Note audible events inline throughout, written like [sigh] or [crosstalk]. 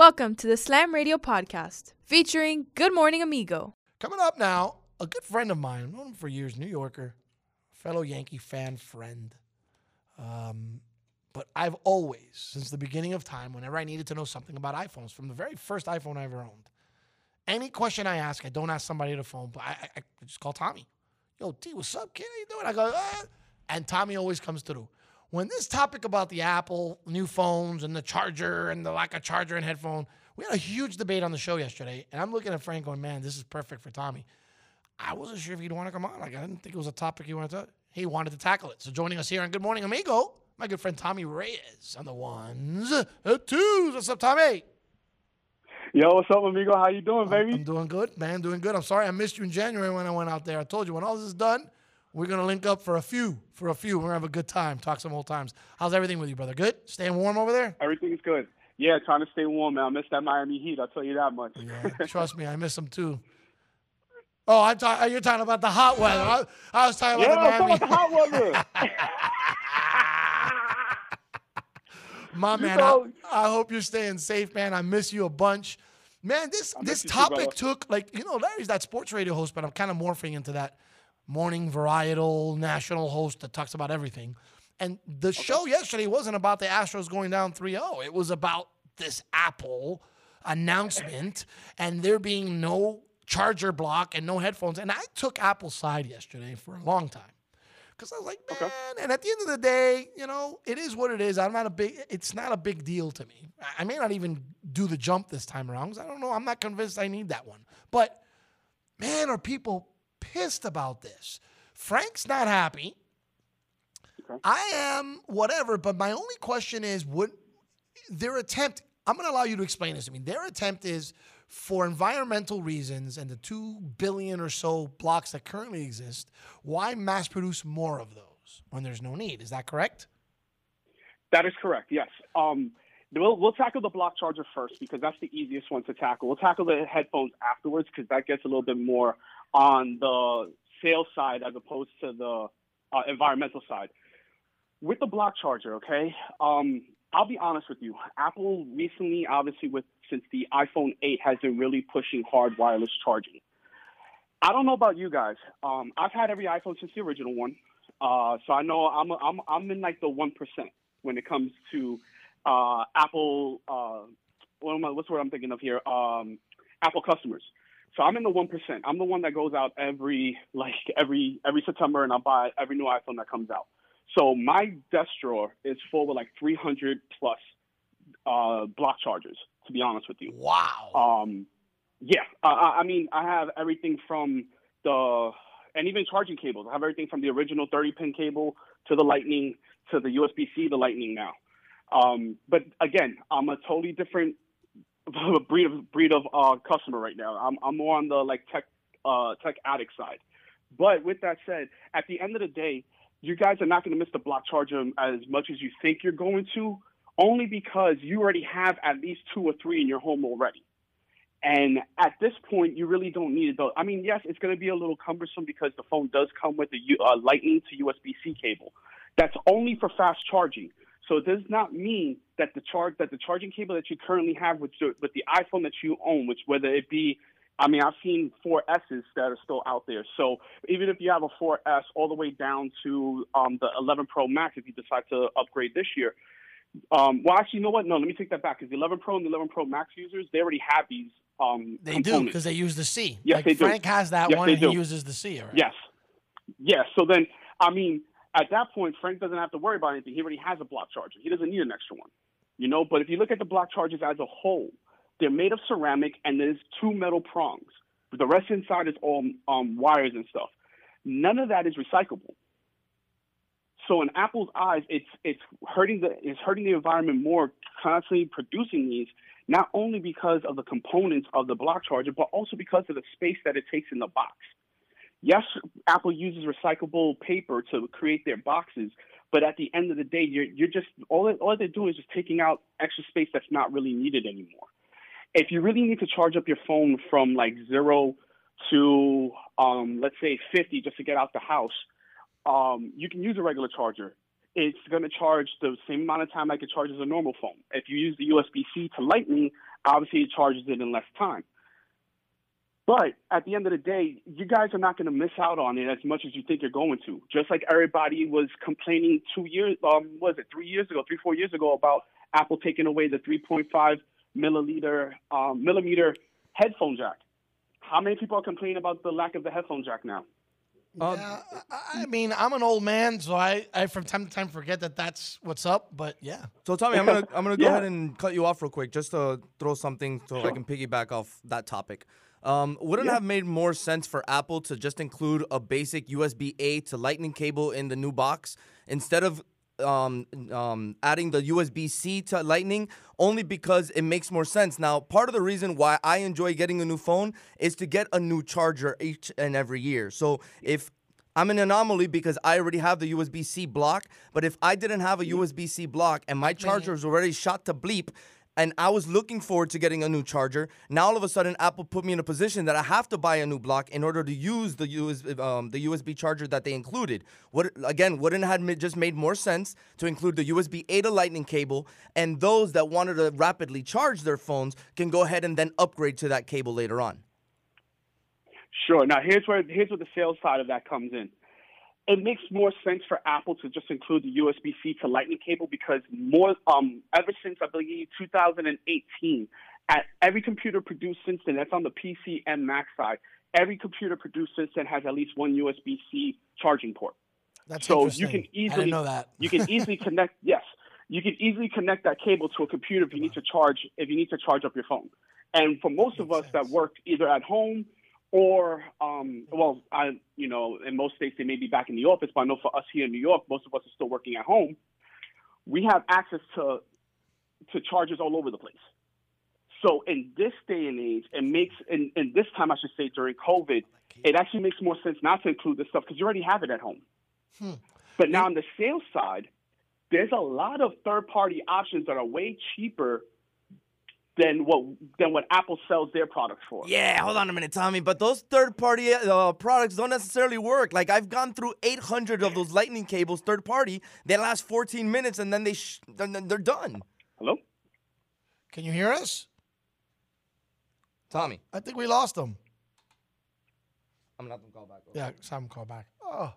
Welcome to the Slam Radio Podcast, featuring Good Morning Amigo. Coming up now, a good friend of mine, known him for years, New Yorker, fellow Yankee fan friend. Um, but I've always, since the beginning of time, whenever I needed to know something about iPhones, from the very first iPhone I ever owned, any question I ask, I don't ask somebody on the phone, but I, I, I just call Tommy. Yo, T, what's up, kid? How you doing? I go, ah. and Tommy always comes through. When this topic about the Apple new phones and the charger and the lack of charger and headphone, we had a huge debate on the show yesterday, and I'm looking at Frank going, man, this is perfect for Tommy. I wasn't sure if he'd want to come on. Like, I didn't think it was a topic he wanted to. He wanted to tackle it. So joining us here on Good Morning Amigo, my good friend Tommy Reyes on the ones, the twos. What's up, Tommy? Yo, what's up, amigo? How you doing, baby? I'm doing good, man. Doing good. I'm sorry I missed you in January when I went out there. I told you when all this is done, we're gonna link up for a few, for a few. We're gonna have a good time, talk some old times. How's everything with you, brother? Good? Staying warm over there? Everything's good. Yeah, trying to stay warm, man. I miss that Miami Heat. I'll tell you that much. Yeah, [laughs] trust me, I miss them too. Oh, I'm talking. You're talking about the hot weather. I, I was talking yeah, about the I'm Miami. talking about the hot weather. [laughs] My You man, know- I, I hope you're staying safe, man. I miss you a bunch. Man, this this you too, topic took like you know Larry's that sports radio host, but I'm kind of morphing into that morning varietal national host that talks about everything. And the show yesterday wasn't about the Astros going down 3-0. It was about this Apple announcement and there being no charger block and no headphones. And I took Apple's side yesterday for a long time. Because I was like, man, Okay. and at the end of the day, you know, it is what it is. I'm not a big, it's not a big deal to me. I- may not even do the jump this time around 'cause I don't know. I'm not convinced I need that one. But man, are people pissed about this? Frank's not happy. Okay. I am whatever, but my only question is would their attempt I'm going to allow you to explain this to me. Their attempt is for environmental reasons and the 2 billion or so blocks that currently exist, why mass produce more of those when there's no need? Is that correct? that is correct. Yes. Um, we'll we'll tackle the block charger first because that's the easiest one to tackle. We'll tackle the headphones afterwards because that gets a little bit more on the sales side as opposed to the uh, environmental side. With the block charger, okay. Um, I'll be honest with you. Apple recently, obviously, with since the iPhone 8 has been really pushing hard wireless charging. I don't know about you guys. Um, I've had every iPhone since the original one, uh, so I know I'm I'm I'm in like the one percent when it comes to uh, Apple. Uh, what am I, what's word I'm thinking of here? Um, Apple customers. So I'm in the one percent. I'm the one that goes out every like every every September, and I buy every new iPhone that comes out. So my desk drawer is full with like 300 plus uh, block chargers. To be honest with you. Wow. Um, yeah, I I mean, I have everything from the and even charging cables. I have everything from the original 30 pin cable to the Lightning to the USB C, the Lightning now. Um, but again, I'm a totally different [laughs] breed of breed of uh, customer right now. I'm I'm more on the like tech uh, tech addict side. But with that said, at the end of the day, you guys are not going to miss the block charger as much as you think you're going to, only because you already have at least two or three in your home already. And at this point, you really don't need it. Though. I mean, yes, it's going to be a little cumbersome because the phone does come with a uh, Lightning to USB-C cable. That's only for fast charging. So it does not mean that the charge that the charging cable that you currently have with your, with the iPhone that you own, which whether it be, I mean, I've seen 4Ss that are still out there. So even if you have a 4S all the way down to um, the 11 Pro Max, if you decide to upgrade this year, um, well, actually, you know what? No, let me take that back. Because the 11 Pro and the 11 Pro Max users, they already have these. Um, They do because they use the C. Yes, like they do. Frank has that Yes, one they and he do. uses the C. Right. Yes. Yes. So then, I mean, at that point, Frank doesn't have to worry about anything. He already has a block charger. He doesn't need an extra one. You know, but if you look at the block chargers as a whole, they're made of ceramic and there's two metal prongs. The rest inside is all um, wires and stuff. None of that is recyclable. So in Apple's eyes, it's it's hurting the it's hurting the environment more constantly producing these, not only because of the components of the block charger, but also because of the space that it takes in the box. Yes, Apple uses recyclable paper to create their boxes, but at the end of the day, you're you're just all all they're doing is just taking out extra space that's not really needed anymore. If you really need to charge up your phone from like zero to um, let's say 50 just to get out the house, um, you can use a regular charger. It's going to charge the same amount of time like it charges a normal phone. If you use the USB C to Lightning, Obviously, it charges it in less time. But at the end of the day, you guys are not going to miss out on it as much as you think you're going to. Just like everybody was complaining two years, um, was it three years ago, three four years ago about Apple taking away the 3.5 milliliter um, millimeter headphone jack. How many people are complaining about the lack of the headphone jack now? Um, yeah, I, I mean, I'm an old man, so I, I from time to time forget that that's what's up. But yeah. So Tommy, I'm gonna I'm gonna go yeah. ahead and cut you off real quick, just to throw something so sure. I can piggyback off that topic. Um, wouldn't yeah. have made more sense for Apple to just include a basic USB A to Lightning cable in the new box instead of um, um, adding the USB C to Lightning only because it makes more sense. Now, part of the reason why I enjoy getting a new phone is to get a new charger each and every year. So if I'm an anomaly because I already have the USB C block, but if I didn't have a USB C block and my charger is already shot to bleep, and I was looking forward to getting a new charger. Now all of a sudden, Apple put me in a position that I have to buy a new block in order to use the USB, um, the USB charger that they included. What again? Wouldn't have just made more sense to include the USB A to Lightning cable, and those that wanted to rapidly charge their phones can go ahead and then upgrade to that cable later on. Sure. Now here's where here's where the sales side of that comes in it makes more sense for Apple to just include the USB-C to Lightning cable because more um, ever since I believe 2018, at every computer produced since then, that's on the PC and Mac side, every computer produced since then has at least one USB-C charging port. That's so you can easily I didn't know that. you can [laughs] easily connect. Yes, you can easily connect that cable to a computer if you need to charge if you need to charge up your phone. And for most of us sense. that work either at home or um, well, I you know, in most states they may be back in the office, but I know for us here in New York, most of us are still working at home. We have access to to chargers all over the place. So in this day and age, it makes in, in this time I should say during COVID, it actually makes more sense not to include this stuff because you already have it at home. Hmm. But now on the sales side, there's a lot of third party options that are way cheaper than what than what Apple sells their products for. Yeah, hold on a minute, Tommy. But those third party uh, products don't necessarily work. Like I've gone through 800 of those Lightning cables, third party. They last 14 minutes and then they sh- then they're done. Hello. Can you hear us, Tommy? I think we lost them. I'm gonna have them call back. Yeah, some call back. Oh.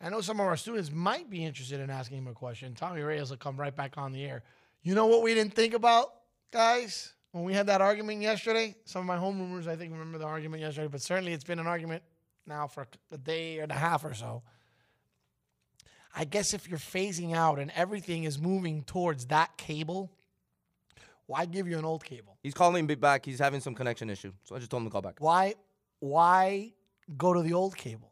I know some of our students might be interested in asking him a question. Tommy Reyes will come right back on the air. You know what we didn't think about, guys, when we had that argument yesterday? Some of my homeroomers, I think, remember the argument yesterday, but certainly it's been an argument now for a day and a half or so. I guess if you're phasing out and everything is moving towards that cable, why give you an old cable? He's calling me back. He's having some connection issue. So I just told him to call back. Why why go to the old cable?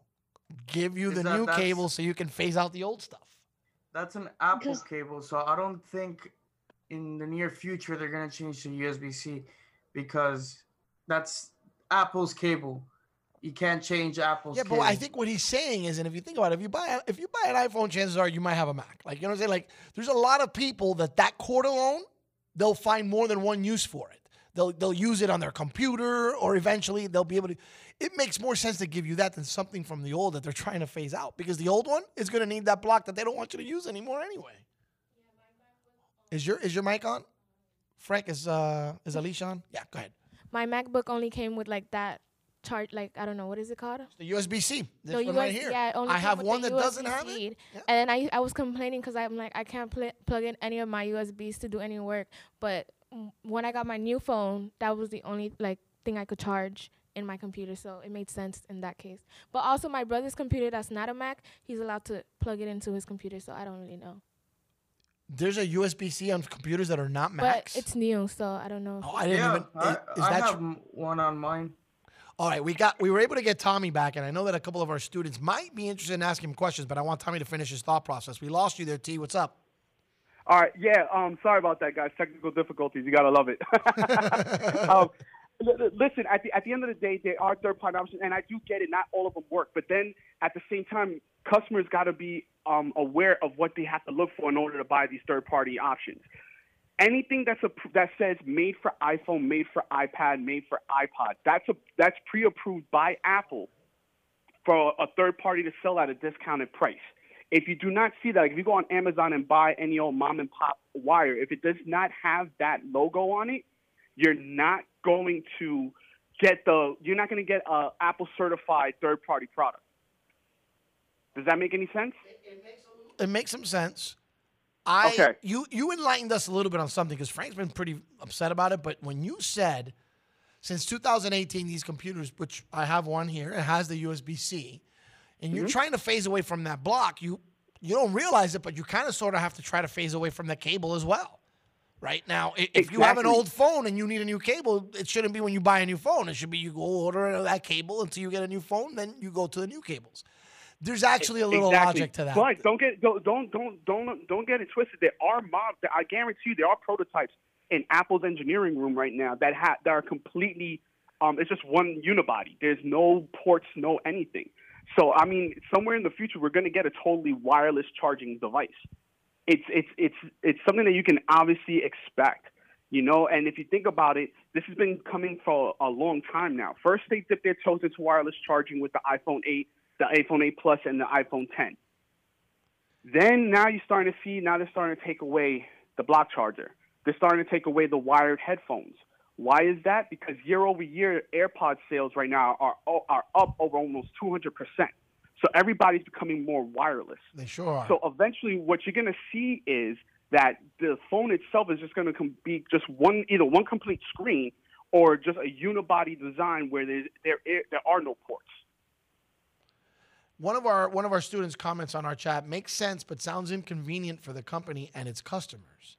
Give you Is the that, new cable so you can phase out the old stuff. That's an Apple cable, so I don't think in the near future they're going to change to USB-C because that's Apple's cable. You can't change Apple's. Yeah, cable. but I think what he's saying is, and if you think about it, if you buy if you buy an iPhone, chances are you might have a Mac. Like you know what I'm saying? Like there's a lot of people that that cord alone, they'll find more than one use for it. They'll they'll use it on their computer, or eventually they'll be able to. It makes more sense to give you that than something from the old that they're trying to phase out because the old one is going to need that block that they don't want you to use anymore anyway. Is your is your mic on? Frank is uh is Alicia on? Yeah, go ahead. My MacBook only came with like that charge like I don't know what is it called? The USB C. This no, one US, right here. Yeah, only I have one that USB doesn't have it. Yeah. And then I I was complaining because I'm like I can't pl- plug in any of my USBs to do any work. But when I got my new phone, that was the only like thing I could charge in my computer, so it made sense in that case. But also my brother's computer that's not a Mac, he's allowed to plug it into his computer, so I don't really know. There's a USB C on computers that are not Macs. But it's new, so I don't know. Oh, I didn't yeah, even. I, is, is I that have tr- one on mine. All right, we got we were able to get Tommy back, and I know that a couple of our students might be interested in asking him questions, but I want Tommy to finish his thought process. We lost you there, T. What's up? All right, yeah. Um, sorry about that, guys. Technical difficulties. You gotta love it. [laughs] um, listen, at the at the end of the day, there are third party options, and I do get it. Not all of them work, but then at the same time, customers got to be um, aware of what they have to look for in order to buy these third party options. Anything that's a that says made for iPhone, made for iPad, made for iPod, that's a that's pre approved by Apple for a third party to sell at a discounted price. If you do not see that, like if you go on Amazon and buy any old mom and pop wire, if it does not have that logo on it, you're not going to get the you're not going to get a Apple certified third party product. Does that make any sense? It makes some sense. I Okay. you you enlightened us a little bit on something because Frank's been pretty upset about it. But when you said since 2018 these computers, which I have one here, it has the USB C, and Mm-hmm. you're trying to phase away from that block, you you don't realize it, but you kind of sort of have to try to phase away from the cable as well. Right now, if you have an old phone and you need a new cable, it shouldn't be when you buy a new phone. It should be you go order that cable until you get a new phone, then you go to the new cables. There's actually a little exactly. logic to that. But don't get don't don't don't don't get it twisted. There are mod. I guarantee you, there are prototypes in Apple's engineering room right now that ha- that are completely. Um, it's just one unibody. There's no ports, no anything. So I mean, somewhere in the future, we're going to get a totally wireless charging device. It's it's it's it's something that you can obviously expect, you know. And if you think about it, this has been coming for a long time now. First, they dipped their toes into wireless charging with the iPhone 8, the iPhone 8 Plus, and the iPhone 10. Then now you're starting to see now they're starting to take away the block charger. They're starting to take away the wired headphones. Why is that? Because year over year, AirPod sales right now are are up over almost 200 percent. So everybody's becoming more wireless. they sure are. So eventually, what you're going to see is that the phone itself is just going to be just one, either one complete screen or just a unibody design where there there there are no ports. One of our one of our students comments on our chat makes sense but sounds inconvenient for the company and its customers.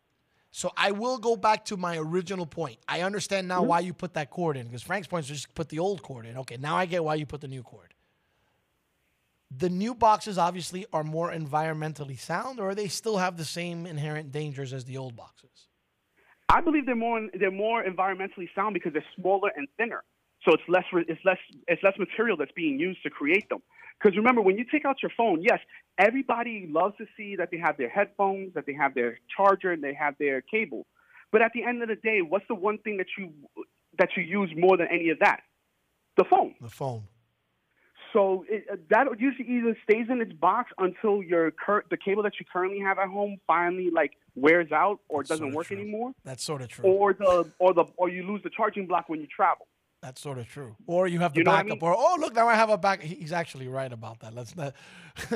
So i will go back to my original point. I understand now mm-hmm. why you put that cord in because frank's point is just put the old cord in. Okay now i get why you put the new cord. The new boxes obviously are more environmentally sound or they still have the same inherent dangers as the old boxes? I believe they're more they're more environmentally sound because they're smaller and thinner. So it's less it's less it's less material that's being used to create them. Because remember, when you take out your phone, yes, everybody loves to see that they have their headphones, that they have their charger, and they have their cable. But at the end of the day, what's the one thing that you that you use more than any of that? The phone. the phone So it, that usually either stays in its box until your cur- the cable that you currently have at home finally like wears out or That's doesn't sorta work true. anymore, that's sort of true or the or the or you lose the charging block when you travel. That's sort of true. Or you have the You know what I backup. mean? Or oh look, now I have a back. He's actually right about that. Let's not.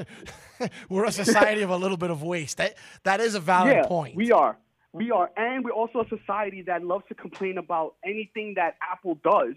[laughs] We're a society of a little bit of waste. That that is a valid yeah, point. we are. We are, and we're also a society that loves to complain about anything that Apple does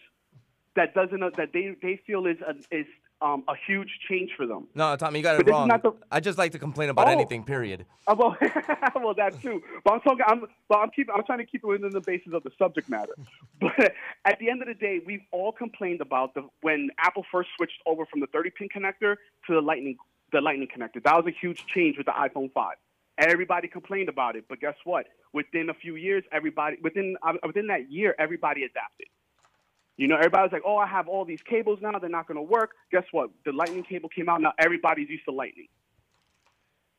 that doesn't uh, that they they feel is a, is um, a huge change for them. No, Tommy, you got it is wrong. the- I just like to complain about Oh. anything. Period. Uh, well, [laughs] well, that too. But I'm talking. I'm, but I'm keeping. I'm trying to keep it within the basis of the subject matter. [laughs] But at the end of the day, we've all complained about the when Apple first switched over from the 30-pin connector to the Lightning, the Lightning connector. That was a huge change with the iPhone 5. Everybody complained about it, but guess what? Within a few years, everybody within uh, within that year, everybody adapted. You know, everybody's like, "Oh, I have all these cables now; they're not going to work." Guess what? The Lightning cable came out. Now everybody's used to Lightning.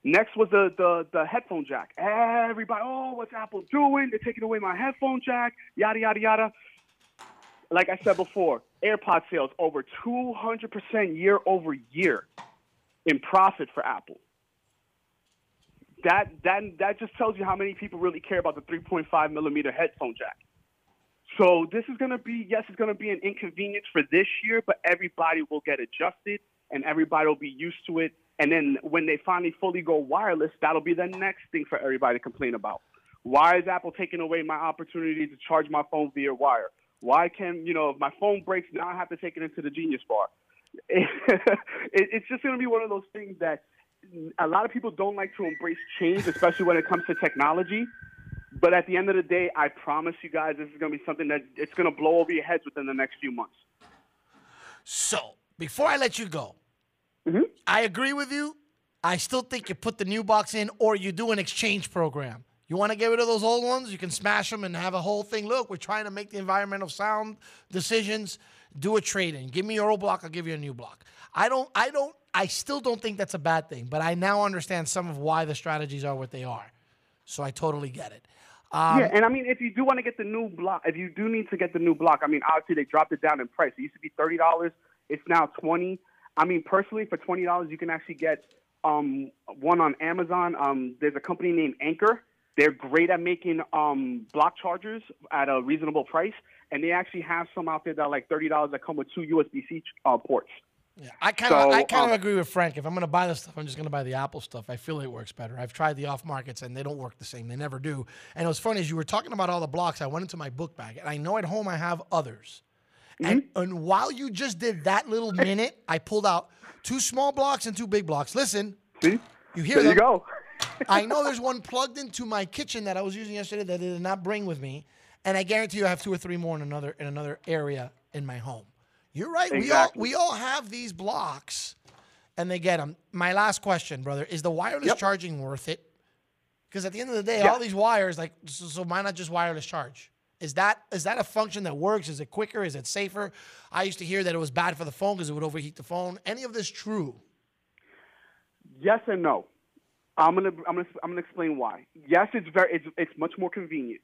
Next was the, the, the headphone jack. Everybody, oh, what's Apple doing? They're taking away my headphone jack, yada, yada, yada. Like I said before, AirPod sales over 200% year over year in profit for Apple. That, that, that just tells you how many people really care about the 3.5 millimeter headphone jack. So this is going to be, yes, it's going to be an inconvenience for this year, but everybody will get adjusted and everybody will be used to it. And then when they finally fully go wireless, that'll be the next thing for everybody to complain about. Why is Apple taking away my opportunity to charge my phone via wire? Why can, you know, if my phone breaks, now I have to take it into the Genius Bar? [laughs] it's just going to be one of those things that a lot of people don't like to embrace change, especially when it comes to technology. But at the end of the day, I promise you guys, this is going to be something that it's going to blow over your heads within the next few months. So before I let you go, Mhm. I agree with you. I still think you put the new box in, or you do an exchange program. You want to get rid of those old ones? You can smash them and have a whole thing. Look, we're trying to make the environmental sound decisions. Do a trade in. Give me your old block. I'll give you a new block. I don't. I don't. I still don't think that's a bad thing. But I now understand some of why the strategies are what they are. So I totally get it. Um, yeah, and I mean, if you do want to get the new block, if you do need to get the new block, I mean, obviously they dropped it down in price. It used to be thirty dollars. It's now twenty. I mean, personally, for twenty dollars, you can actually get um, one on Amazon. Um, there's a company named Anker. They're great at making um, block chargers at a reasonable price, and they actually have some out there that are like thirty dollars that come with two USB-C uh, ports. Yeah, I kind of So, I kind of um, agree with Frank. If I'm going to buy this stuff, I'm just going to buy the Apple stuff. I feel it works better. I've tried the off markets and they don't work the same. They never do. And it was funny as you were talking about all the blocks. I went into my book bag, and I know at home I have others. And Mm-hmm. and while you just did that little minute, I pulled out two small blocks and two big blocks. Listen, See, you hear there them? you go. [laughs] I know [laughs] there's one plugged into my kitchen that I was using yesterday that I did not bring with me, and I guarantee you I have two or three more in another in another area in my home. You're right. Exactly. We all we all have these blocks, and they get them. My last question, brother, is the wireless Yep. charging worth it? Because at the end of the day, Yeah. all these wires, like, so, so why not just wireless charge? Is that is that a function that works? Is it quicker? Is it safer? I used to hear that it was bad for the phone because it would overheat the phone. Any of this true? Yes and no. I'm gonna I'm gonna I'm gonna explain why. Yes, it's very it's it's much more convenient.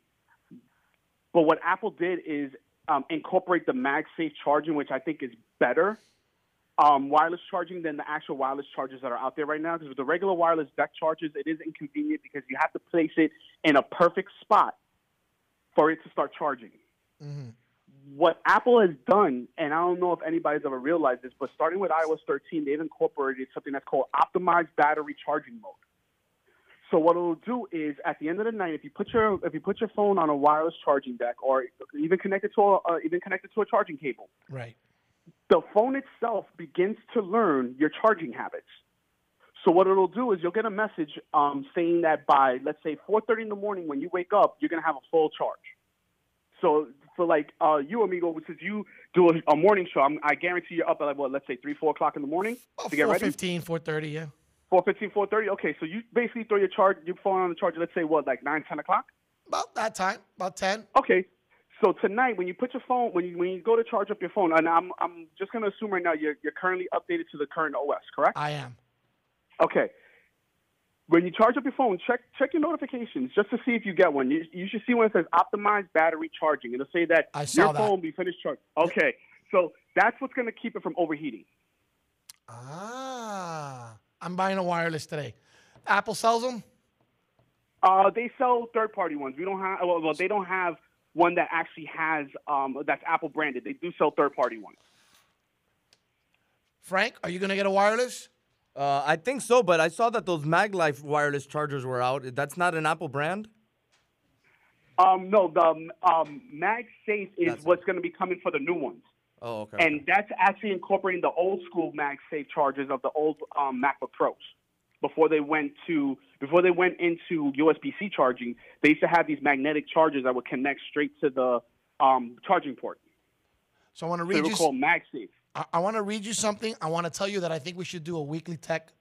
But what Apple did is um, incorporate the MagSafe charging, which I think is better um, wireless charging than the actual wireless chargers that are out there right now. Because with the regular wireless deck chargers, it is inconvenient because you have to place it in a perfect spot for it to start charging. What Apple has done, and I don't know if anybody's ever realized this, but starting with iOS 13, they've incorporated something that's called optimized battery charging mode. So what it'll do is, at the end of the night, if you put your if you put your phone on a wireless charging deck, or even connected to a uh, even connected to a charging cable, Right. the phone itself begins to learn your charging habits. So what it'll do is you'll get a message um, saying that by let's say 4:30 in the morning when you wake up, you're gonna have a full charge. So for like uh, you, amigo, since you do a, a morning show, I'm, I guarantee you're up at like what, let's say three, four o'clock in the morning About to get ready. 415, 430, yeah. 4:15, 4:30. Okay, so you basically throw your charge, your phone on the charger. Let's say what, like nine, ten o'clock. About that time, about 10. Okay. So tonight, when you put your phone, when you when you go to charge up your phone, and I'm I'm just gonna assume right now you're you're currently updated to the current OS, correct? I am. Okay. When you charge up your phone, check check your notifications just to see if you get one. You, you should see one that says optimized battery charging. It'll say that I saw your that. phone will be finished charging. Okay. So that's what's gonna keep it from overheating. Ah, I'm buying a wireless today. Apple sells them. Uh, they sell third party ones. We don't have well, well they don't have one that actually has um, that's Apple branded. They do sell third party ones. Frank, are you gonna get a wireless? Uh, I think so, but I saw that those MagLife wireless chargers were out. That's not an Apple brand. Um, no, the um, MagSafe is That's what's going to be coming for the new ones. Oh, okay. and that's actually incorporating the old school MagSafe chargers of the old um, MacBook Pros. Before they went to before they went into USB-C charging, they used to have these magnetic chargers that would connect straight to the um, charging port. So I want to So they read were you. called MagSafe. I, I want to read you something. I want to tell you that I think we should do a weekly tech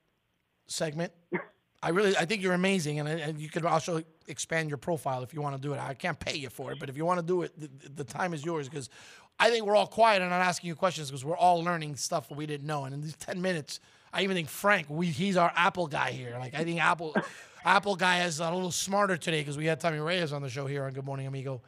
segment. [laughs] I really, I think you're amazing, and, and you could also expand your profile if you want to do it. I can't pay you for it, but if you want to do it, the, the time is yours because I think we're all quiet and not asking you questions because we're all learning stuff we didn't know. And in these ten minutes, I even think Frank, we he's our Apple guy here. Like I think Apple, [laughs] Apple guy is a little smarter today because we had Tommy Reyes on the show here on Good Morning Amigo.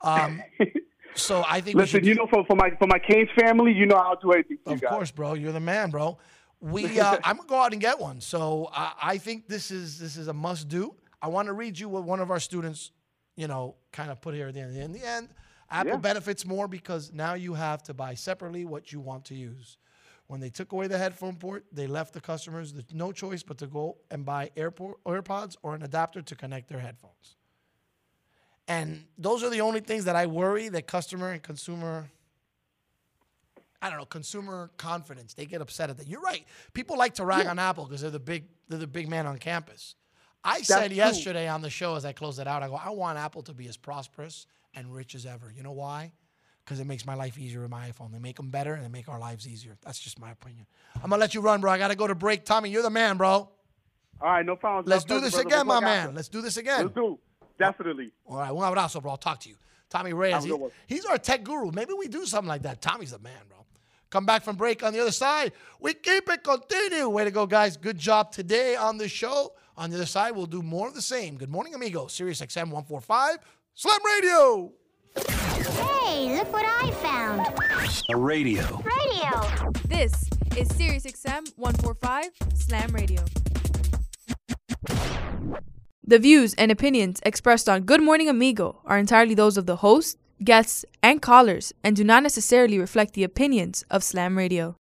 Um, [laughs] so I think Listen, you know, for, for my for my Canes family, you know I'll do anything Of guys. course, bro. You're the man, bro. We, [laughs] uh, I'm gonna go out and get one. So I, I think this is this is a must do. I want to read you what one of our students, you know, kind of put here at the end. In the end, Apple Yeah. benefits more because now you have to buy separately what you want to use. When they took away the headphone port, they left the customers the, no choice but to go and buy AirPort, AirPods or an adapter to connect their headphones. And those are the only things that I worry that customer and consumer I don't know, consumer confidence. They get upset at that. You're right. People like to rag on Apple because they're the big they're the big man on campus. I said true. yesterday on the show as I closed it out, I go, I want Apple to be as prosperous and rich as ever. You know why? Because it makes my life easier with my iPhone. They make them better and they make our lives easier. That's just my opinion. I'm gonna let you run, bro. I gotta go to break. Tommy, you're the man, bro. All right, no problem. Let's No do this pressure, again, brother. my We'll talk man. after. Let's do this again. Let's do. Definitely. All right, un abrazo, bro. I'll talk to you. Tommy Reyes. He- he's our tech guru. Maybe we do something like that. Tommy's the man, bro. Come back from break on the other side. We keep it continue. Way to go, guys. Good job today on the show. On the other side, we'll do more of the same. Good morning, amigo. Sirius XM 145, Slam Radio. Hey, look what I found. A radio. Radio. This is SiriusXM 145 Slam Radio. The views and opinions expressed on Good Morning Amigo are entirely those of the host, guests, and callers and do not necessarily reflect the opinions of Slam Radio.